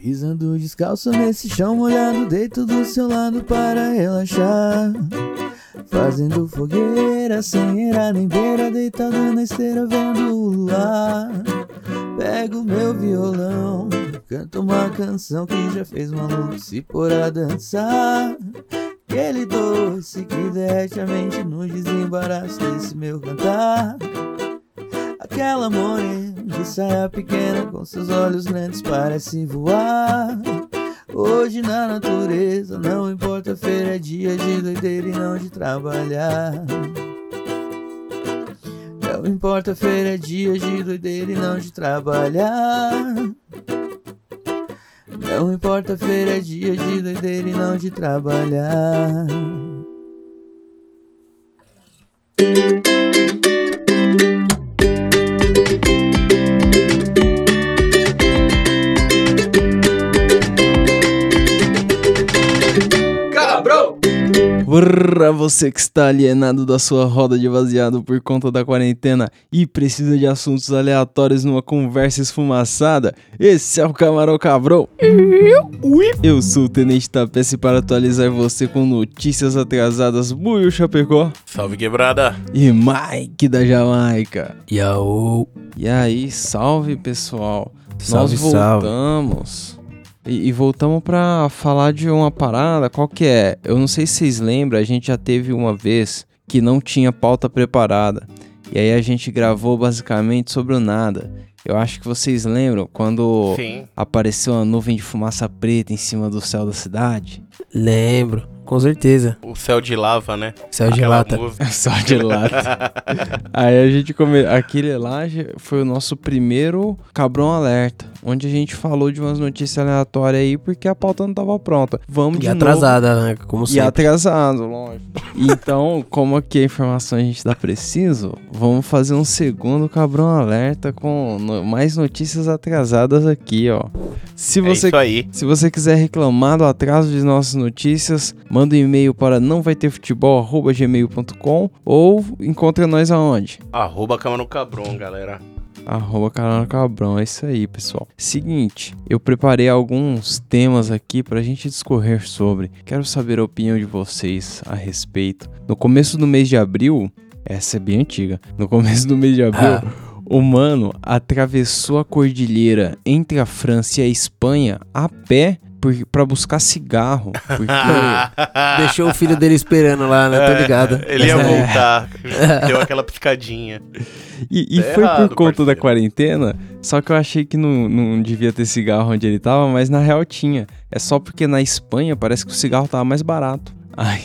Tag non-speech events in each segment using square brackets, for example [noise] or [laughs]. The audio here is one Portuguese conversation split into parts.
Pisando descalço nesse chão molhado, deito do seu lado para relaxar. Fazendo fogueira sem nem beira, deitado na esteira vendo o luar. Pego meu violão, canto uma canção que já fez maluco se pôr a dançar. Aquele doce que derrete a mente no desembaraço desse meu cantar. Aquela morena de saia pequena com seus olhos grandes parece voar. Hoje na natureza, não importa, feira é dia de doideira e não de trabalhar. Não importa, feira é dia de doideira e não de trabalhar. Não importa, feira é dia de doideira e não de trabalhar. Pra você que está alienado da sua roda de baseado por conta da quarentena e precisa de assuntos aleatórios numa conversa esfumaçada, esse é o Camarão Cabrão. Eu sou o Tenente Tapece para atualizar você com notícias atrasadas, Buio Chapecó Salve quebrada! e Mike da Jamaica. Yo. E aí, salve pessoal. Salve, Nós salve. E, e voltamos pra falar de uma parada, qual que é? Eu não sei se vocês lembram, a gente já teve uma vez que não tinha pauta preparada. E aí a gente gravou basicamente sobre o nada. Eu acho que vocês lembram quando Sim. apareceu uma nuvem de fumaça preta em cima do céu da cidade? Lembro, com certeza. O céu de lava, né? Céu de lata. música. [laughs] Só de lata. [laughs] Aí a gente come... Aquele lá foi o nosso primeiro Cabrão Alerta, onde a gente falou de umas notícias aleatórias aí porque a pauta não tava pronta. Vamos E de novo. atrasada, né? Como E sempre. atrasado, lógico. [laughs] Então, como aqui a informação a gente dá preciso, vamos fazer um segundo Cabrão Alerta com no- mais notícias atrasadas aqui, ó. Se É você isso aí. se você quiser reclamar do atraso de nossas notícias, manda um e-mail para não vai ter futebol@gmail.com ou encontra nós aonde? Arroba Camarão Cabron, galera. Arroba Carona Cabrão, é isso aí, pessoal. Seguinte, eu preparei alguns temas aqui pra gente discorrer sobre. Quero saber a opinião de vocês a respeito. No começo do mês de abril, essa é bem antiga. No começo do mês de abril, [laughs] o mano atravessou a cordilheira entre a França e a Espanha a pé por, pra buscar cigarro. Porque [laughs] [laughs] Deixou o filho dele esperando lá, né? Tô ligado. É, Ele ia É. voltar. [laughs] Deu aquela piscadinha. E, e Tá foi errado, por conta da parceiro. quarentena, só que eu achei que não, não devia ter cigarro onde ele tava, mas na real tinha. É só porque na Espanha parece que o cigarro tava mais barato. Aí,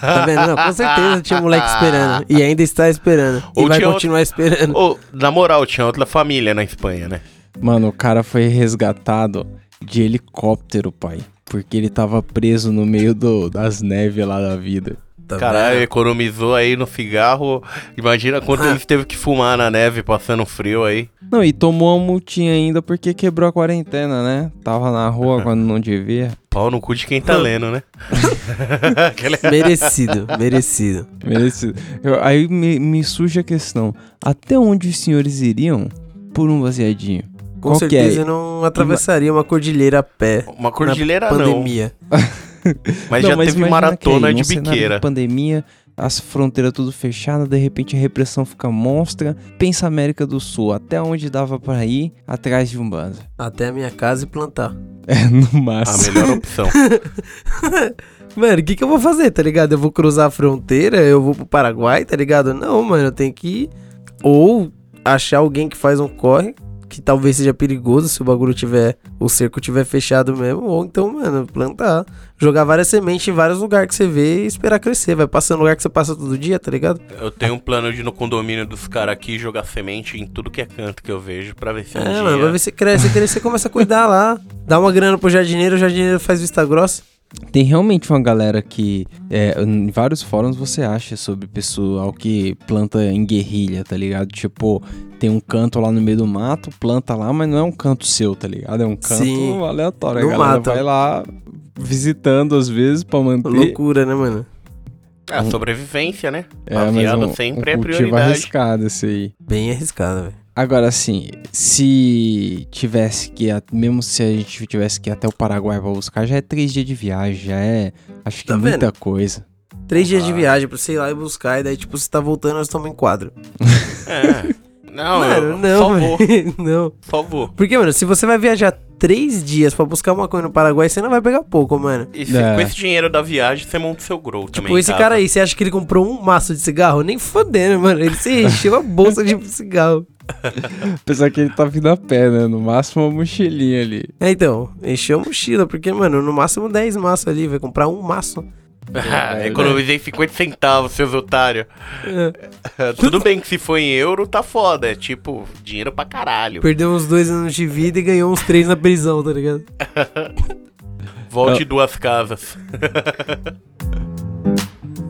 Tá vendo? Não, com certeza tinha um moleque esperando. E ainda está esperando. E Ou vai tinha continuar esperando. Ô, na moral, tinha outra família na Espanha, né? mano, o cara foi resgatado de helicóptero, pai. Porque ele tava preso no meio do, das neves lá da vida. Tá Caralho, vendo? economizou aí no cigarro. Imagina quanto Ah. ele teve que fumar na neve passando frio aí. Não, e tomou uma multinha ainda porque quebrou a quarentena, né? Tava na rua [laughs] quando não devia. Pau no cu de quem tá lendo, né? [laughs] Merecido, merecido. Merecido. Eu- aí me, me surge a questão: até onde os senhores iriam por um baseadinho? Com Qual é? certeza eu não atravessaria uma cordilheira a pé. Uma cordilheira na não. pandemia. [laughs] Mas Não, já teve imagina maratona aí, de cenário biqueira. pandemia, as fronteiras tudo fechadas, de repente a repressão fica monstra. Pensa América do Sul, até onde dava pra ir, atrás de um banza. Até a minha casa e plantar. [laughs] É, no A máximo. melhor opção. [laughs] Mano, o que, que eu vou fazer, tá ligado? Eu vou cruzar a fronteira, eu vou pro Paraguai, tá ligado? Não, mano, eu tenho que ou achar alguém que faz um corre, que talvez seja perigoso se o bagulho tiver, o cerco tiver fechado mesmo, ou então, mano, plantar. Jogar várias sementes em vários lugares que você vê e esperar crescer. Vai passando lugar que você passa todo dia, tá ligado? Eu tenho um plano de ir no condomínio dos caras aqui jogar semente em tudo que é canto que eu vejo pra ver se um É, dia... mano, vai ver se cresce, se crescer, começa a cuidar lá. Dá uma grana pro jardineiro, o jardineiro faz vista grossa. Tem realmente uma galera que, é, em vários fóruns você acha sobre pessoal que planta em guerrilha, tá ligado? Tipo, tem um canto lá no meio do mato, planta lá, mas não é um canto seu, tá ligado? É um canto Sim, aleatório. no a galera mato. vai lá visitando às vezes pra manter. Loucura, né, mano? A sobrevivência, né? É, viada um, sempre um é cultivo prioridade. arriscado esse aí. Bem arriscado, velho. Agora, assim, se tivesse que, ir a- mesmo se a gente tivesse que ir até o Paraguai pra buscar, já é três dias de viagem, já é, acho que Tá muita coisa. Três dias de Ah. viagem pra você ir lá e buscar, e daí, tipo, você tá voltando, nós estamos em quadro. [laughs] É. Não, mano, eu não, só vou, velho. não. só vou. Porque, mano, se você vai viajar três dias pra buscar uma coisa no Paraguai, você não vai pegar pouco, mano. E se- É. com esse dinheiro da viagem, você monta o seu grow também. Tipo, esse cara aí, você acha que ele comprou um maço de cigarro? Nem fodendo, mano. Ele se encheu a bolsa de [laughs] cigarro. [laughs] Apesar que ele tá vindo a pé, né? No máximo uma mochilinha ali. É, então, encheu a mochila, porque, mano, no máximo 10 maços ali, vai comprar um maço. Ah, economizei 50 centavos, seus otários. É. [laughs] Tudo bem que se for em euro, tá foda. É tipo, dinheiro pra caralho. Perdeu uns dois anos de vida e ganhou uns três na prisão, tá ligado? [laughs] Volte duas casas. [laughs]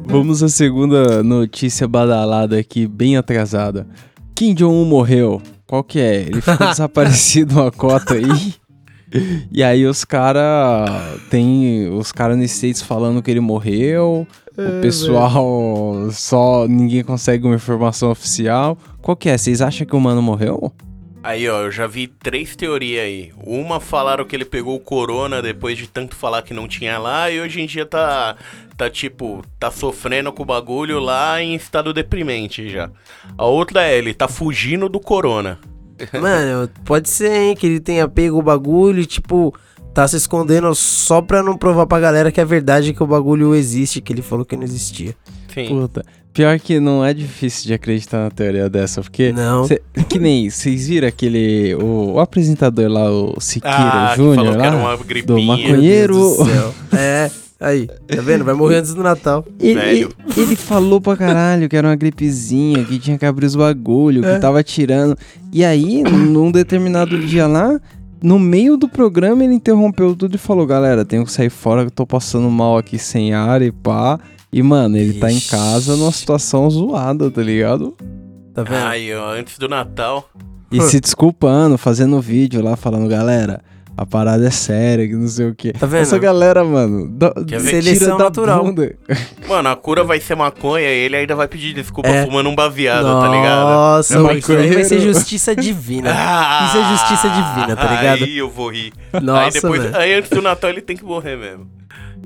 Vamos à segunda notícia badalada aqui, bem atrasada. Kim Jong-un morreu. Qual que é? Ele ficou desaparecido uma cota aí. [laughs] E aí os cara tem os caras nos States falando que ele morreu. o pessoal [laughs] só ninguém consegue uma informação oficial. Qual que é? Vocês acham que o mano morreu? Aí, ó, eu já vi três teorias aí. Uma falaram que ele pegou o corona depois de tanto falar que não tinha lá, e hoje em dia tá, tá tipo, tá sofrendo com o bagulho lá em estado deprimente já. A outra é, ele tá fugindo do corona. Mano, pode ser, hein, que ele tenha pego o bagulho e, tipo, tá se escondendo só pra não provar pra galera que é verdade que o bagulho existe, que ele falou que não existia. Sim. Puta. Pior que não é difícil de acreditar na teoria dessa, porque Não. cê- que nem vocês viram aquele o, o apresentador lá, o Siqueira Ah, que Júnior falou que lá, era uma do gripinha. maconheiro. Meu Deus do céu. [laughs] É, aí, tá vendo? Vai morrer antes do Natal. Ele, Velho. ele falou pra caralho que era uma gripezinha, que tinha que abrir os bagulho, É. que tava tirando. E aí, num determinado dia lá, no meio do programa, ele interrompeu tudo e falou: Galera, tenho que sair fora que eu tô passando mal aqui sem ar e pá. E, mano, ele tá em Ixi. casa numa situação zoada, tá ligado? Tá vendo? Aí, ó, antes do Natal. E se desculpando, fazendo vídeo lá, falando: Galera. A parada é séria, que não sei o quê. Tá vendo? Essa galera, mano, tira Seleção da natural. bunda. [laughs] Mano, a cura vai ser maconha e ele ainda vai pedir desculpa É. fumando um baseado, tá ligado? Nossa, É mano, isso aí vai ser justiça divina. Ah, [laughs] Isso é justiça divina, tá ligado? Aí eu vou rir. Nossa, aí depois, velho. aí antes do Natal ele tem que morrer mesmo.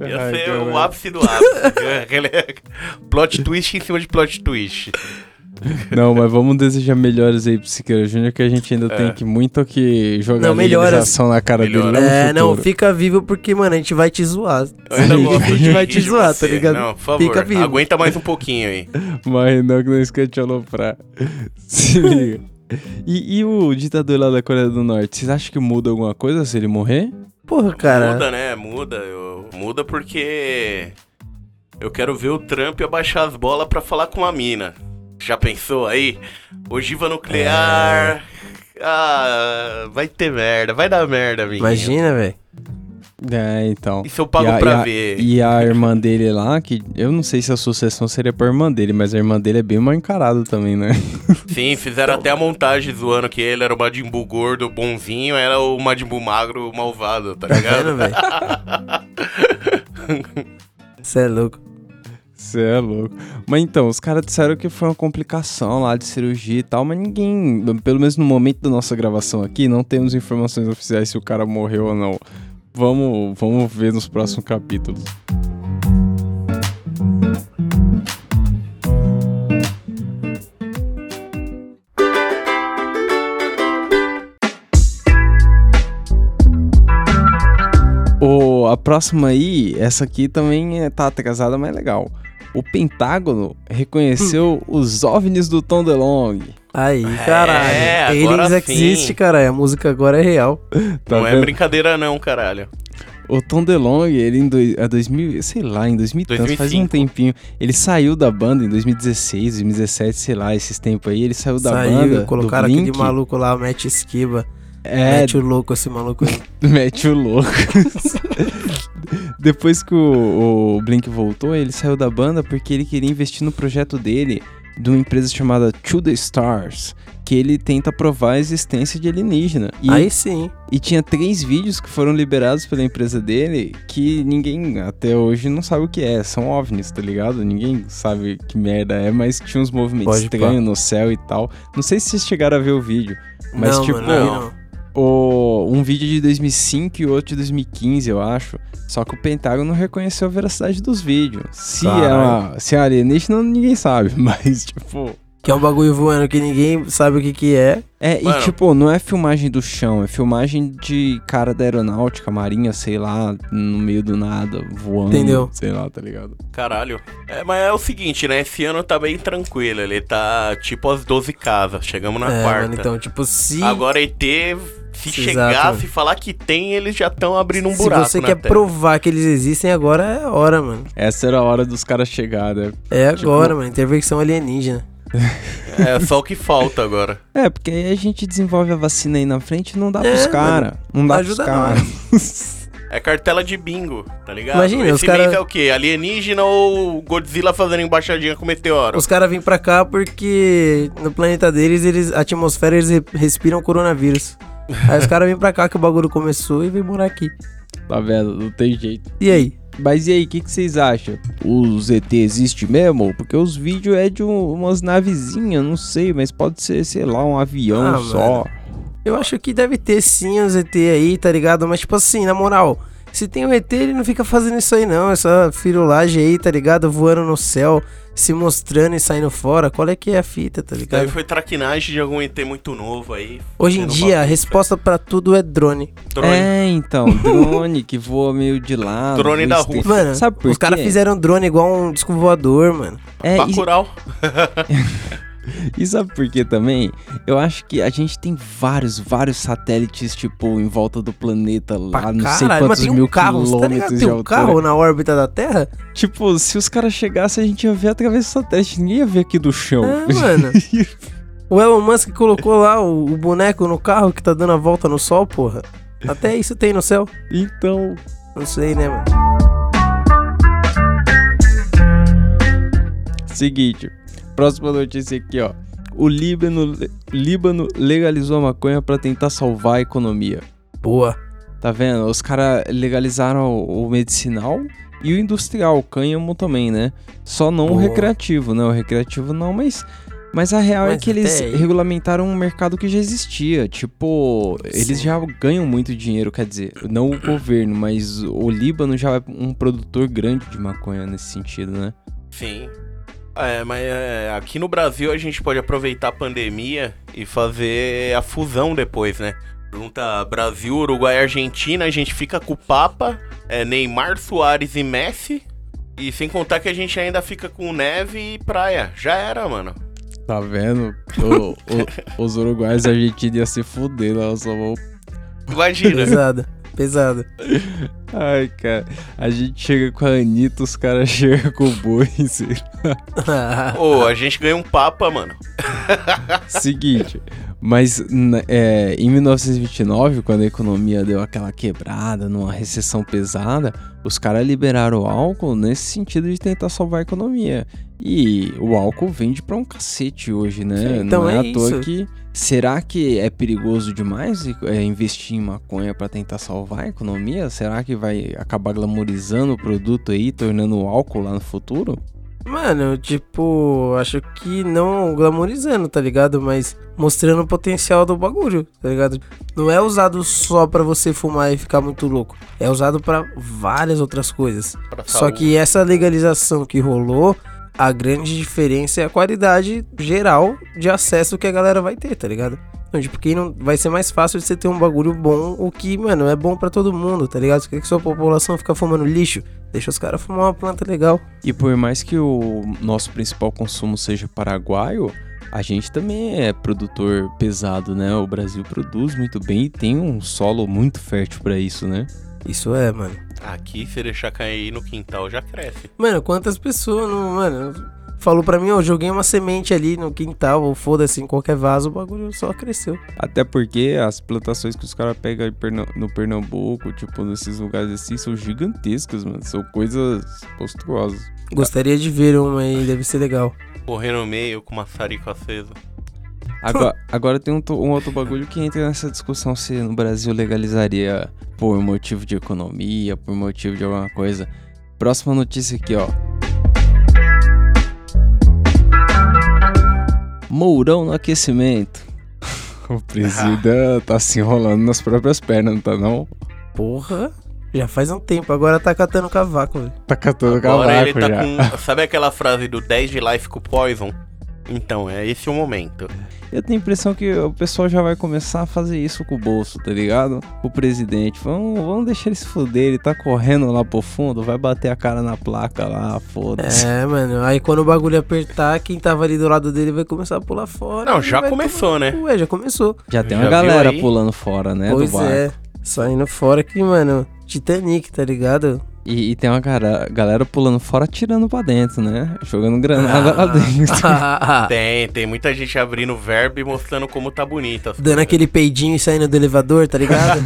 Ia Ai, ser o ápice do ápice. [laughs] Plot twist em cima de plot twist. [laughs] Não, mas vamos desejar melhores aí pro Siqueira Júnior, que a gente ainda É. tem que muito que jogar Não, melhoras. na cara Melhoras. dele. É, não, fica vivo porque, mano, a gente vai te zoar. Eu ainda gosto A gente vai te zoar, tá ligado? Não, por favor, Fica vivo. aguenta mais um pouquinho aí. [laughs] Mas não que não esquece de aloprar. [laughs] Se liga. E, e o ditador lá da Coreia do Norte, vocês acham que muda alguma coisa se ele morrer? Porra, cara. Muda, né? Muda. Eu... Muda porque eu quero ver o Trump abaixar as bolas pra falar com a mina. Já pensou aí? Ogiva nuclear. Ah, vai ter merda, vai dar merda, amiguinho. Imagina, velho. É, então. Isso eu pago e a, pra e a- ver. E a irmã dele lá, que eu não sei se a sucessão seria pra irmã dele, mas a irmã dele é bem mal encarada também, né? [laughs] Sim, fizeram até a montagem zoando que ele era o Majin Buu gordo bonzinho, era o Majin Buu magro malvado, tá Tá ligado? vendo, velho? [laughs] Você é louco. Você é louco. Mas então, os caras disseram que foi uma complicação lá de cirurgia e tal, mas ninguém, pelo menos no momento da nossa gravação aqui, não temos informações oficiais se o cara morreu ou não. Vamos, vamos ver nos próximos capítulos. A próxima aí, essa aqui também é- tá atrasada, mas é legal. O Pentágono reconheceu os OVNIs do Tom DeLonge. Aí, caralho. É, Aliens existe, caralho. A música agora é real. Tá não é vendo? brincadeira não, caralho. O Tom DeLonge, ele em dois, é 2000, sei lá, em 2000 e tantos, faz um 2005. tempinho. Ele saiu da banda em 2016, 2017, sei lá, esses tempos aí. Ele saiu da Saiu, banda. colocaram do aquele Blink. maluco lá, o Matt Esquiva. É, Mete o louco esse maluco aí. [laughs] Mete o louco. [laughs] Depois que o, o Blink voltou, ele saiu da banda porque ele queria investir no projeto dele de uma empresa chamada To The Stars. que ele tenta provar a existência de alienígena. E, Aí sim. e tinha três vídeos que foram liberados pela empresa dele que ninguém até hoje não sabe o que é. São OVNIs, tá ligado? Ninguém sabe que merda é, mas tinha uns movimentos Pode pá. estranhos no céu e tal. Não sei se vocês chegaram a ver o vídeo. Mas, não, tipo, mano, não. O, um vídeo de 2005 e outro de 2015, eu acho. Só que o Pentágono não reconheceu a veracidade dos vídeos. Se é, Caralho. uma, se é alienígena, ninguém sabe. [laughs] Mas, tipo. Que é um bagulho voando que ninguém sabe o que que é. É, Mano. e tipo, não é filmagem do chão, é filmagem de cara da aeronáutica, marinha, sei lá, no meio do nada, voando. Entendeu? Sei lá, tá ligado? Caralho. É, mas é o seguinte, né? Esse ano tá bem tranquilo. Ele tá tipo as 12 casas. Chegamos na é, quarta. mano, então, tipo, se, Agora ET, se Exato. chegar, se falar que tem, eles já estão abrindo um se buraco você na quer Terra. provar que eles existem, agora é a hora, mano. Essa era a hora dos caras chegar, né? É Tipo- agora, mano. Intervenção alienígena. É só o que falta agora. É, porque aí a gente desenvolve a vacina aí na frente e não dá É, pros caras. Não dá Ajuda pros caras. [laughs] É cartela de bingo, tá ligado? Imagina, Esse os cara- é o quê? Alienígena ou Godzilla fazendo embaixadinha com meteoro? Os caras vêm pra cá porque no planeta deles, eles, a atmosfera, eles re- respiram coronavírus. [laughs] Aí os caras vêm pra cá que o bagulho começou e vem morar aqui. tá vendo? Não tem jeito. E aí? Mas e aí, o que, que vocês acham? Os ET existe mesmo? Porque os vídeos é de um- umas navezinhas, não sei, mas pode ser, sei lá, um avião Ah, só. Eu acho que deve ter sim os ET aí, tá ligado? Mas tipo assim, na moral, se tem um ET, ele não fica fazendo isso aí não. Essa firulagem aí, tá ligado? Voando no céu, se mostrando e saindo fora. Qual é que é a fita, tá Daí ligado? foi traquinagem de algum ET muito novo aí. Hoje em dia, a resposta pra tudo é drone. Drone. É, então, [laughs] drone que voa meio de lado. Drone da Rússia. Mano, Sabe por os caras fizeram drone igual um disco voador, mano. É, e, Bacurau. e [laughs] sabe por quê também? Eu acho que a gente tem vários, vários satélites, tipo, em volta do planeta lá, Pra não sei caralho, mas quantos tem mil um carro, tá quilômetros Tem de um carro na órbita da Terra? Tipo, se os caras chegassem, a gente ia ver através do satélite, ninguém ia ver aqui do chão. É, mano. [laughs] O Elon Musk colocou lá o, o boneco no carro que tá dando a volta no sol, porra. Até isso tem no céu. então, Não sei, né, mano? Seguinte, próxima notícia aqui, ó. O Líbano, Líbano legalizou a maconha pra tentar salvar a economia. Boa. Tá vendo? Os caras legalizaram o, o medicinal e o industrial, o cânhamo também, né? Só não o Boa. recreativo, né? O recreativo não, mas. Mas a real é Mas que eles aí- regulamentaram um mercado que já existia. Tipo, eles Sim. já ganham muito dinheiro, quer dizer, não o governo, mas o Líbano já é um produtor grande de maconha nesse sentido, né? Sim. É, mas é, aqui no Brasil a gente pode aproveitar a pandemia e fazer a fusão depois, né? Junta Brasil, Uruguai e Argentina, a gente fica com o Papa, é, Neymar, Soares e Messi. E sem contar que a gente ainda fica com neve e praia. Já era, mano. Tá vendo? O- o- [laughs] os uruguaios e a Argentina ia se fuder, nós só vamos Imagina. Pesada. Pesada. Ai, cara, a gente chega com a Anitta, os caras chegam com o boi, [laughs] sei lá. [laughs] Ô, a gente ganha um Papa, mano. [laughs] Seguinte, mas é, em 1929, quando a economia deu aquela quebrada, numa recessão pesada, os caras liberaram o álcool nesse sentido de tentar salvar a economia. E o álcool vende pra um cacete hoje, né? Sim, então Não é, é à toa isso. que. Será que é perigoso demais é, investir em maconha pra tentar salvar a economia? Será que vai acabar glamorizando o produto aí, tornando o álcool lá no futuro? Mano, tipo, acho que não glamorizando, tá ligado? Mas mostrando o potencial do bagulho, tá ligado? Não é usado só pra você fumar e ficar muito louco. É usado pra várias outras coisas. Pra Só que essa legalização que rolou, a grande diferença é a qualidade geral de acesso que a galera vai ter, tá ligado? Então, tipo, não. Vai ser mais fácil de você ter um bagulho bom, o que, mano, é bom pra todo mundo, tá ligado? Você quer que sua população fica fumando lixo? Deixa os caras fumar uma planta legal. E por mais que o nosso principal consumo seja paraguaio, a gente também é produtor pesado, né? O Brasil produz muito bem e tem um solo muito fértil pra isso, né? Isso é, mano. Aqui, se deixar cair no quintal, já cresce. Mano, quantas pessoas não. Mano, falou pra mim, ó, eu joguei uma semente ali no quintal, ou foda-se, em qualquer vaso, o bagulho só cresceu. Até porque as plantações que os caras pegam no Pernambuco, tipo, nesses lugares assim, são gigantescas, mano. São coisas monstruosas. Gostaria de ver uma aí, deve ser legal. Correr no meio com maçarico aceso. Agora, agora tem um, um outro bagulho que entra nessa discussão se no Brasil legalizaria por motivo de economia, por motivo de alguma coisa. Próxima notícia aqui, ó. Mourão no aquecimento. [laughs] O presida tá se enrolando nas próprias pernas, não tá não? Porra. Já faz um tempo, agora tá catando cavaco, velho. Tá catando Agora ele cavaco tá já. com. Sabe aquela frase do 10 de life com Poison? Então, é esse o momento. Eu tenho a impressão que o pessoal já vai começar a fazer isso com o bolso, tá ligado? Com o presidente. Vamos, vamos deixar ele se fuder, ele tá correndo lá pro fundo, vai bater a cara na placa lá, foda-se. É, mano. Aí quando o bagulho apertar, quem tava ali do lado dele vai começar a pular fora. Não, e já começou, tomar né? no cu, É, já começou. Já tem Já uma galera aí? pulando fora, né, pois do barco. é. Saindo fora que, mano, Titanic, tá ligado? E, e tem uma cara- galera pulando fora, atirando pra dentro, né? Jogando granada lá dentro. [laughs] Tem, tem muita gente abrindo o verbo e mostrando como tá bonita. Dando coisas. aquele peidinho e saindo do elevador, tá ligado?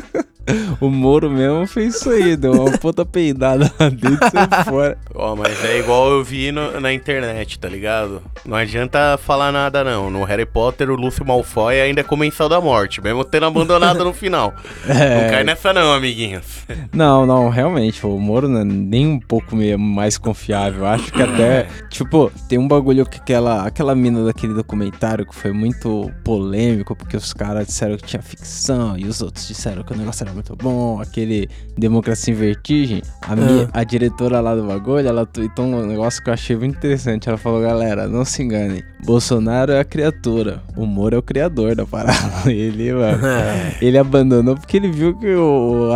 [laughs] o Moro mesmo fez isso aí, deu uma puta peidada lá dentro e saiu fora. Ó, mas é igual eu vi no- na internet, tá ligado? Não adianta falar nada, não. No Harry Potter, o Lúcio Malfoy ainda é comensal da morte, mesmo tendo abandonado no final. [laughs] É. Não cai nessa, não, amiguinhos. Não, não, realmente, o Moro não é nem um pouco mais confiável. Acho que até, [laughs] tipo, tem um bagulho que aquela, aquela mina daquele documentário que foi muito polêmico, porque os caras disseram que tinha ficção e os outros disseram que o negócio era muito bom, aquele Democracia em Vertigem. A, mi- a diretora lá do bagulho, ela tweetou um negócio que eu achei muito interessante. Ela falou, galera, não se engane, Bolsonaro é a criatura, o Moro é o criador da parada. [laughs] Ele, mano, [laughs] ele abandonou porque ele viu que o, o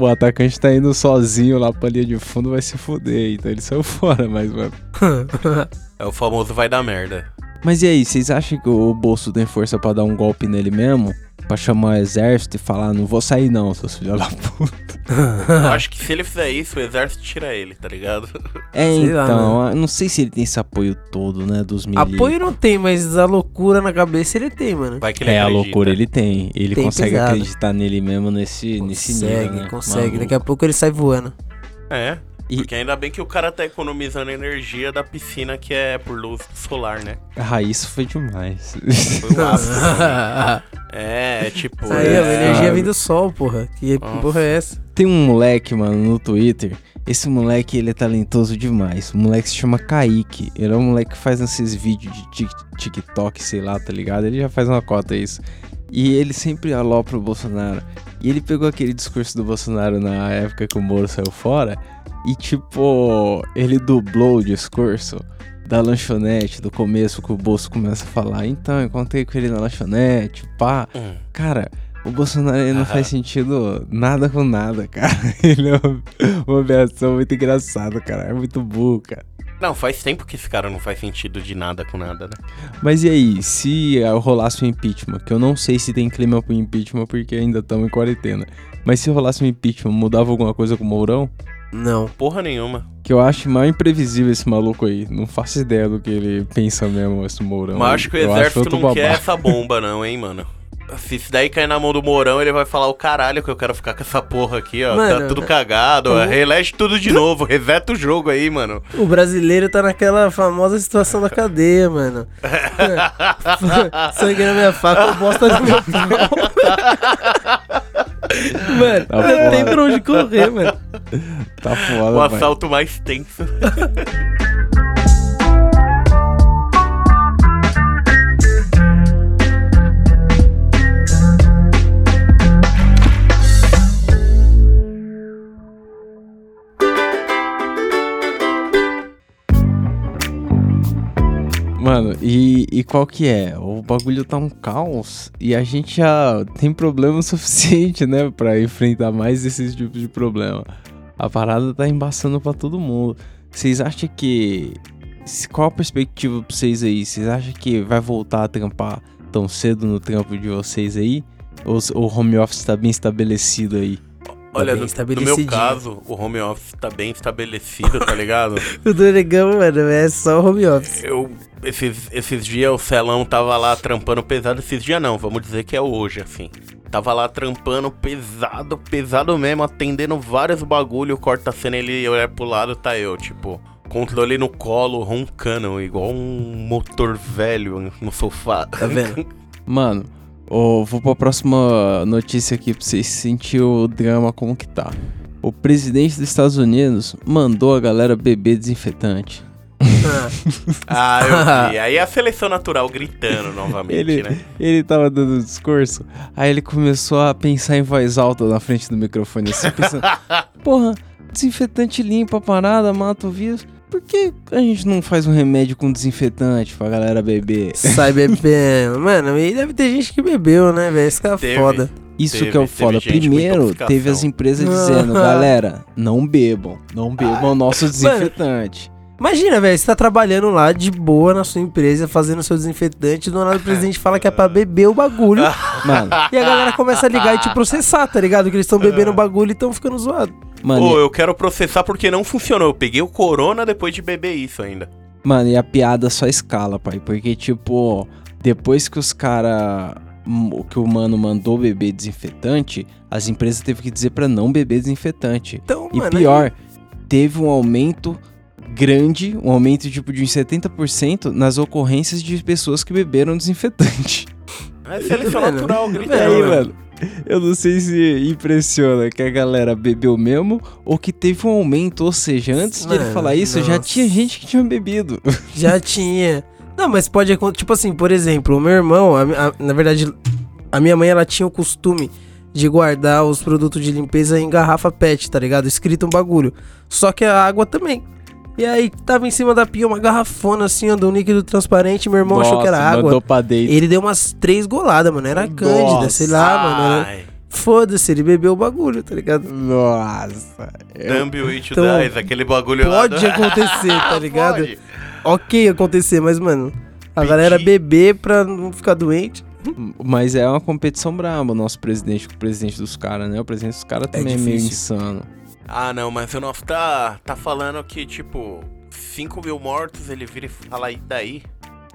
o- atacante tá indo sozinho lá pra linha de fundo, vai se fuder. Então ele saiu [laughs] fora, mas, mano. [laughs] É o famoso vai dar merda. Mas e aí, vocês acham que o bolso tem força pra dar um golpe nele mesmo? Pra chamar o exército e falar, não vou sair não, seus filhos da puta. Eu [laughs] acho que se ele fizer isso, o exército tira ele, tá ligado? [laughs] É, Sei lá, então, eu não sei se ele tem esse apoio todo, né, dos militares. Apoio não tem, mas a loucura na cabeça ele tem, mano. Vai que ele É, a acredita. loucura ele tem. Ele Tem consegue pesado. acreditar nele mesmo nesse, nesse Consegue, nível, né? consegue. Maluco. Daqui a pouco ele sai voando. É. E- Porque ainda bem que o cara tá economizando energia da piscina que é por luz solar, né? Ah, isso foi demais. Foi o ápice. [laughs] É, tipo. Aí, é, a energia vem do sol, porra. Que Nossa. porra é essa? Tem um moleque, mano, no Twitter. Esse moleque, ele é talentoso demais. O moleque se chama Kaique. Ele é um moleque que faz esses vídeos de TikTok, sei lá, tá ligado? Ele já faz uma cota isso. E ele sempre alopra o Bolsonaro. E ele pegou aquele discurso do Bolsonaro na época que o Moro saiu fora. E, tipo, ele dublou o discurso da lanchonete, do começo, que o Bolso começa a falar. Então, eu encontrei com ele na lanchonete, pá. Hum. Cara, o Bolsonaro ele não Aham. faz sentido nada com nada, [laughs] cara. Ele é uma, aberração muito engraçada, cara. É muito burro, cara. Não, faz tempo que esse cara não faz sentido de nada com nada, né? Mas e aí, se rolasse um impeachment, que eu não sei se tem clima pro impeachment porque ainda estamos em quarentena. Mas se rolasse um impeachment, mudava alguma coisa com o Mourão? Não. Porra nenhuma. Que eu acho mais imprevisível esse maluco aí. Não faço ideia do que ele pensa mesmo, esse Mourão. Mas acho que o Eu exército não quer essa bomba, não, hein, mano. Se isso daí cair na mão do Mourão, ele vai falar o caralho que eu quero ficar com essa porra aqui, ó. Mano, tá tudo cagado, ó. Relege tudo de [laughs] novo, reseta o jogo aí, mano. O brasileiro tá naquela famosa situação da cadeia, mano. [laughs] [laughs] Sangue na minha faca, bosta no meu pau. [laughs] mano, Tá não tem pra onde correr, mano. Tá foda, O assalto mais tenso. [laughs] Mano, e, e qual que é? O bagulho tá um caos e a gente já tem problema [laughs] suficiente, né, Pra enfrentar mais esses tipos de problema. A parada tá embaçando pra todo mundo. Vocês acham que. Qual a perspectiva pra vocês aí? Vocês acham que vai voltar a trampar tão cedo no trampo de vocês aí? Ou o home office tá bem estabelecido aí? Olha, bem no, no meu caso, o home office tá bem estabelecido, tá ligado? [laughs] O do negão, mano, é só home office. Eu, esses, esses dias o Celão tava lá trampando pesado. Esses dias não, vamos dizer que é hoje, assim. Tava lá trampando pesado, pesado mesmo, atendendo vários bagulho. Corta a cena, ele olha pro lado, tá eu, tipo, Controle no colo, roncando, igual um motor velho no sofá. Tá vendo? [laughs] Mano, ô, vou pra próxima notícia aqui pra vocês sentirem o drama como que tá. O presidente dos Estados Unidos mandou a galera beber desinfetante. [laughs] Ah, eu vi. [laughs] Aí a seleção natural gritando novamente, Ele, né? ele tava dando um discurso, aí ele começou a pensar em voz alta na frente do microfone, assim, pensando: [laughs] Porra, desinfetante limpa a parada, mata o vírus. Por que a gente não faz um remédio com desinfetante pra galera beber? sai bebendo. Mano, e deve ter gente que bebeu, né, velho? Isso que é Teve. foda. Isso Teve- que é o foda. Primeiro, teve as empresas dizendo, [laughs] galera, não bebam, não bebam nosso desinfetante. Imagina, velho, você tá trabalhando lá de boa na sua empresa, fazendo seu desinfetante, do nada o presidente fala que é pra beber o bagulho. [laughs] Mano, e a galera começa a ligar e te processar, tá ligado? Que eles estão bebendo o bagulho e estão ficando zoados. mano, Ô, eu quero processar porque não funcionou. Eu peguei o corona depois de beber isso ainda. Mano, e a piada só escala, pai. Porque, tipo, depois que os cara. O que o mano mandou beber desinfetante, as empresas teve que dizer pra não beber desinfetante. Então, E mano, pior, teve um aumento grande, um aumento tipo de uns 70% nas ocorrências de pessoas que beberam desinfetante. É seleção Mano, natural gritando. aí, né? mano, eu não sei se impressiona que a galera bebeu mesmo ou que teve um aumento, ou seja, antes de ele Mano, falar isso, já nossa. tinha gente que tinha bebido. [laughs] já tinha. Não, mas pode acontecer. Tipo assim, por exemplo, o meu irmão, a- a- na verdade, a minha mãe, ela tinha o costume de guardar os produtos de limpeza em garrafa PET, tá ligado? Escrito um bagulho. Só que a água também. E aí, tava em cima da pia uma garrafona assim, ó, de um líquido transparente. Meu irmão achou que era Nossa, água. Pra dentro. Ele deu umas três goladas, mano. Era cândida, Nossa. sei lá, mano. Era... Foda-se, ele bebeu o bagulho, tá ligado? Nossa. eu- Dumb It Então, Dies, aquele bagulho lá. Pode acontecer, tá [laughs] ligado? Pode. Ok acontecer, mas, mano, a Pedir. galera beber pra não ficar doente. Mas é uma competição braba, o nosso presidente com o presidente dos caras, né? O presidente dos caras também é, meio difícil. insano. Ah, não, mas o nosso tá, tá falando que, tipo, 5 mil mortos, ele vira e fala, e daí?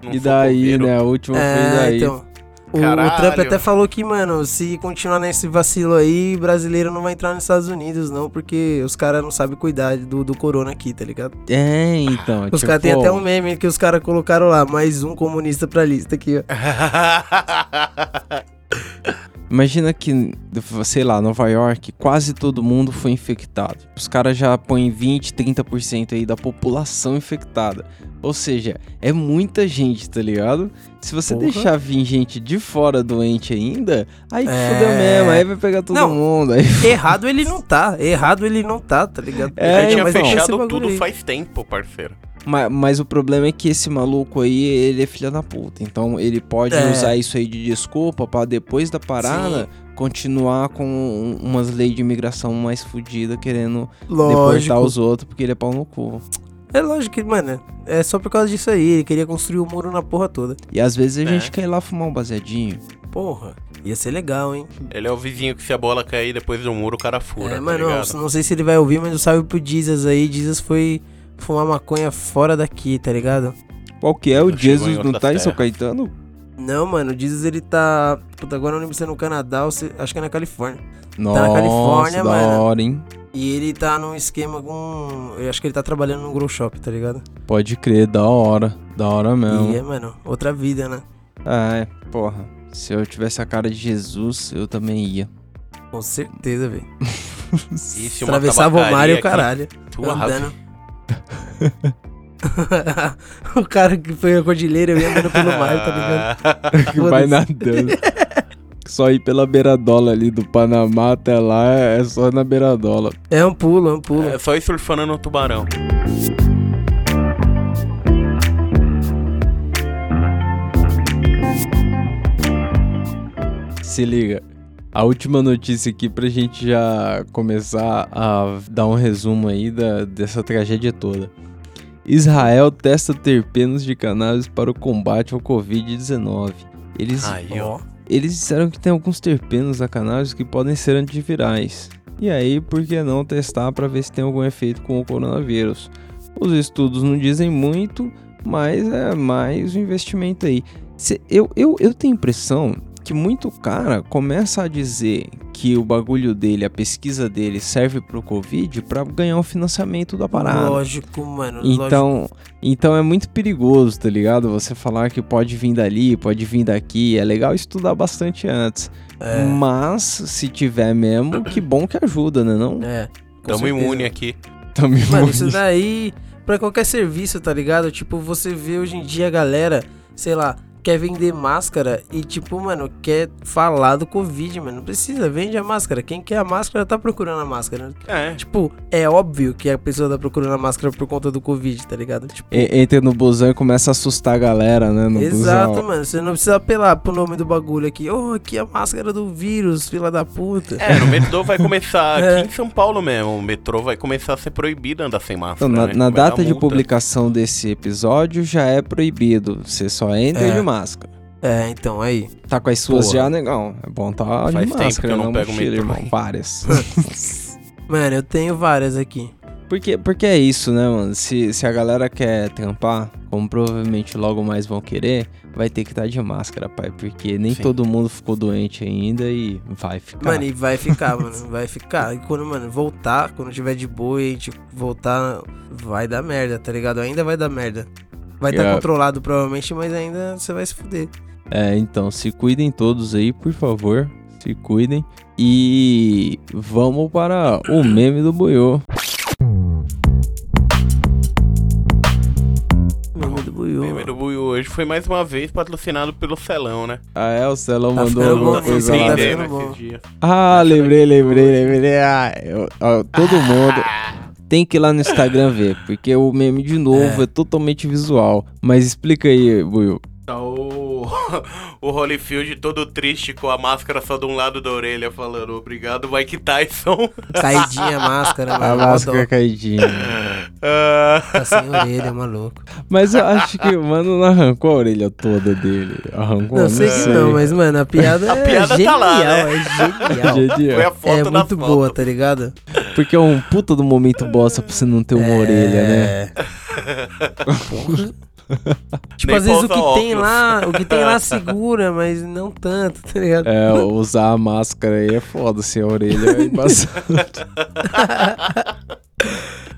Não e daí, coveiro?" né? A última foi É, daí. então. O, o. Trump até falou que, mano, se continuar nesse vacilo aí, brasileiro não vai entrar nos Estados Unidos, não, porque os caras não sabem cuidar do, do corona aqui, tá ligado? É, então. [laughs] Os tipo, caras têm até um meme que os caras colocaram lá, mais um comunista pra lista aqui, ó. [laughs] Imagina que, sei lá, Nova York, quase todo mundo foi infectado. Os caras já põem 20, 30% aí da população infectada. Ou seja, é muita gente, tá ligado? Se você Porra. deixar vir gente de fora doente ainda, aí É. fudeu mesmo, aí vai pegar todo Não. mundo. Aí... Errado ele não tá, errado ele não tá, tá ligado? É, Já tinha esse fechado tudo aí. faz tempo, parceiro. Mas, mas o problema é que esse maluco aí, ele é filha da puta. Então ele pode É. usar isso aí de desculpa pra depois da parada continuar com um- umas leis de imigração mais fodidas, querendo Lógico. deportar os outros porque ele é pau no cu. É lógico que, mano, é só por causa disso aí. Ele queria construir o muro na porra toda. E às vezes a É. gente quer ir lá fumar um baseadinho. Porra, ia ser legal, hein? Ele é o vizinho que se a bola cair depois do muro, o cara fura, é, tá mano, ligado? não, não sei se ele vai ouvir, mas eu salve pro Jesus aí. Jesus foi fumar maconha fora daqui, tá ligado? Qual que é? O Jesus não tá em São. Caetano? Não, mano, o Jesus ele tá. Puta, agora eu não lembro se é no Canadá ou se. Acho que é na Califórnia. Nossa, na Califórnia, da mano. hora, hein? E ele tá num esquema com. Eu acho que ele tá trabalhando num grow shop, tá ligado? Pode crer, da hora. Da hora mesmo. E é, mano, outra vida, né? É, porra. Se eu tivesse a cara de Jesus, eu também ia. Com certeza, velho. [laughs] E Atravessava o mar e o caralho. aqui, suave. [laughs] o cara que foi na cordilheira eu ia andando pelo mar, tá ligado? [laughs] que vai nadando. Só ir pela beiradola ali do Panamá até lá é só na beiradola. É um pulo, é um pulo. É só ir surfando no tubarão. Se liga. A última notícia aqui pra gente já começar a dar um resumo aí da, dessa tragédia toda. Israel testa terpenos de cannabis para o combate ao Covid-19. Eles, Aí, eles disseram que tem alguns terpenos da cannabis que podem ser antivirais. E aí, por que não testar para ver se tem algum efeito com o coronavírus? Os estudos não dizem muito, mas é mais um investimento aí. Eu, eu, eu tenho impressão que muito cara começa a dizer que o bagulho dele, a pesquisa dele serve pro Covid pra ganhar o financiamento da parada. Lógico, mano. lógico. Então, então é muito perigoso, tá ligado? Você falar que pode vir dali, pode vir daqui. É legal estudar bastante antes. É. Mas, se tiver mesmo, que bom que ajuda, né? Não? É. com Tamo certeza. imune aqui. Também Mano, isso daí, pra qualquer serviço, tá ligado? Tipo, você vê hoje em dia a galera, sei lá, quer vender máscara e, tipo, mano, quer falar do Covid, mano. Não precisa, vende a máscara. Quem quer a máscara tá procurando a máscara. É. Tipo, é óbvio que a pessoa tá procurando a máscara por conta do Covid, tá ligado? Tipo, E- Entra no busão e começa a assustar a galera, né? No Exato, busão. mano. Você não precisa apelar pro nome do bagulho aqui. Oh, aqui é a máscara do vírus, fila da puta. É, no metrô vai começar, [laughs] É. aqui em São Paulo mesmo, o metrô vai começar a ser proibido andar sem máscara. Então, na, né? na data de multa. publicação desse episódio já é proibido. Você só entra É. de máscara. É, então, aí. Tá com as suas Porra. já, negão. É bom tá Faz de tempo que máscara, eu não não pego mochila, irmão. Várias. [laughs] Mano, eu tenho várias aqui. porque, porque é isso, né, mano? Se, se a galera quer trampar, como provavelmente logo mais vão querer, vai ter que estar de máscara, pai. Porque nem Sim. todo mundo ficou doente ainda e vai ficar. Mano, e vai ficar, mano. Vai ficar. E quando, mano, voltar, quando tiver de boa e a gente voltar, vai dar merda, tá ligado? Ainda vai dar merda. Vai estar É. controlado provavelmente, mas ainda você vai se fuder. É, então, se cuidem todos aí, por favor. Se cuidem. E vamos para o meme do Buiô. Meme do Buiú. Meme do Buiu hoje foi mais uma vez patrocinado pelo Celão, né? Ah, é, o Celão Tá mandou bom, coisa tá lá. esses dias. Ah, lembrei, lembrei, lembrei. Ah, eu- ó, todo mundo tem que ir lá no Instagram ver, porque o meme de novo é, totalmente visual. Mas explica aí, Buiu. Tá [laughs] o, Holyfield todo triste com a máscara só de um lado da orelha, falando obrigado, Mike Tyson. [laughs] Caidinha a máscara, A mano. mó máscara caidinha. Ah, Tá sem orelha, maluco. Mas eu acho que o mano não arrancou a orelha toda dele. Arrancou? Não sei que não, mas, mano, a piada [laughs] A é piada tá genial, lá, né? é genial. Genial. foi a foto É muito foto. boa, tá ligado? Porque é um puta do momento bosta pra você não ter uma orelha, né? É. Porra. [laughs] Tipo, às vezes o que usar tem óculos. lá, o que tem lá [laughs] segura, mas não tanto, tá ligado? É, usar a máscara aí é foda, sem a orelha é embaçado. [laughs]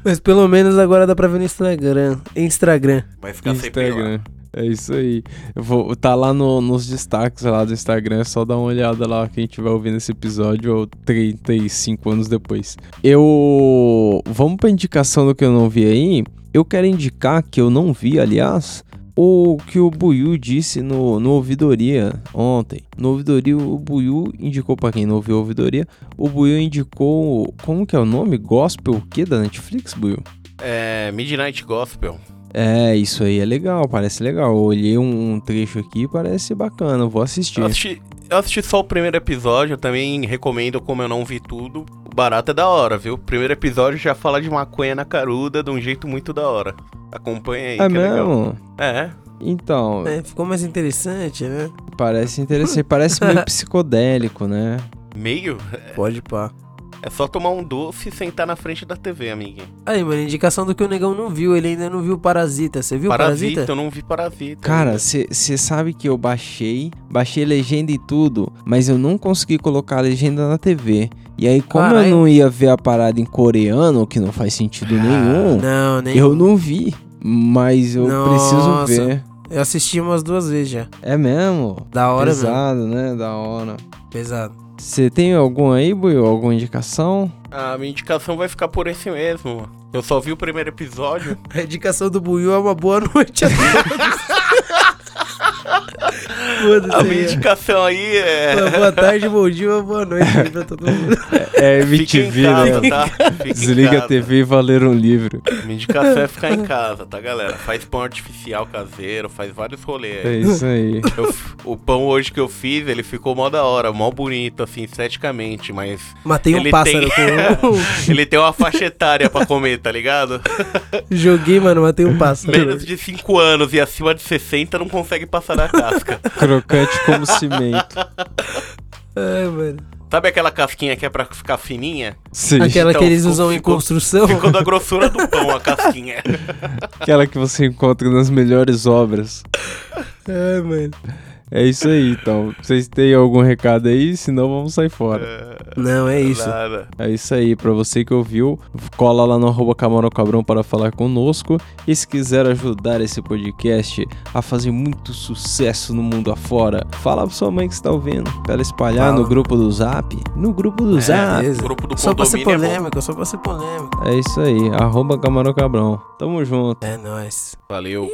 Mas pelo menos agora dá pra ver no Instagram. Instagram. Vai ficar sempre lá. É isso aí. Vou, tá lá no- nos destaques lá do Instagram, é só dar uma olhada lá quem estiver ouvindo esse episódio ou 35 anos depois. Eu. Vamos pra indicação do que eu não vi aí. Eu quero indicar que eu não vi, aliás, o que o Buiu disse no, no Ouvidoria ontem. No Ouvidoria, o Buiu indicou, pra quem não ouviu Ouvidoria, o Buiu indicou. Como que é o nome? Gospel o quê da Netflix, Buiu? É, Midnight Gospel. É, isso aí é legal, parece legal. Eu olhei um, um trecho aqui, parece bacana, vou assistir. Eu assisti, eu assisti só o primeiro episódio, eu também recomendo, como eu não vi tudo. O barato é da hora, viu? O primeiro episódio já fala de maconha na caruda de um jeito muito da hora. Acompanha aí, É que é legal. mesmo? É, Então, É, ficou mais interessante, né? parece interessante, parece meio [laughs] psicodélico, né? meio. Pode pá. É só tomar um doce e sentar na frente da TV, amiguinho. Aí, mano, indicação do que o negão não viu. Ele ainda não viu Parasita. Você viu Parasita, Parasita? eu não vi Parasita. Cara, você sabe que eu baixei, baixei legenda e tudo, mas eu não consegui colocar a legenda na TV. E aí, como Caralho. eu não ia ver a parada em coreano, que não faz sentido nenhum, Não, nem. eu não vi. Mas eu Nossa. preciso ver. Eu assisti umas duas vezes já. É mesmo? Da hora mesmo. Pesado, né? Da hora. Pesado. Você tem algum aí, Buiu? Alguma indicação? A minha indicação vai ficar por esse mesmo. mano. Eu só vi o primeiro episódio. [laughs] A indicação do Buiu é uma boa noite a todos. [laughs] [laughs] A minha indicação aí é. Boa tarde, bom dia, boa noite aí pra todo mundo. É Fica em MTV, casa, né? tá? [laughs] Desliga a. TV e valer um livro. Minha indicação é ficar em casa, tá, galera? Faz pão artificial caseiro, faz vários rolês. É isso aí. Eu o pão hoje que eu fiz, ele ficou mó da hora, mó bonito, assim, esteticamente, mas Matei um Ele pássaro com. [laughs] ele tem uma faixa etária pra comer, tá ligado? Joguei, mano, matei um pássaro. Menos de 5 anos e acima de 60 não consegue passar da casca. [laughs] Crocante como cimento. Ai, mano. Sabe aquela casquinha que é pra ficar fininha? Sim. Aquela Então, que eles ficou- usam em ficou- construção. Ficou da grossura do pão a casquinha. Aquela que você encontra nas melhores obras. Ai, mano. É isso aí, então. Vocês têm algum recado aí? Senão vamos sair fora. Não, é isso. Nada. É isso aí, pra você que ouviu, cola lá no arroba Camarão Cabrão para falar conosco. E se quiser ajudar esse podcast a fazer muito sucesso no mundo afora, fala pra sua mãe que está ouvindo, pra ela espalhar Fala. no grupo do Zap. No grupo do Zap. Beleza. grupo do Só pra ser é polêmico, só pra ser polêmico. É isso aí, arroba Camarão Cabrão. Tamo junto. É nóis. Valeu.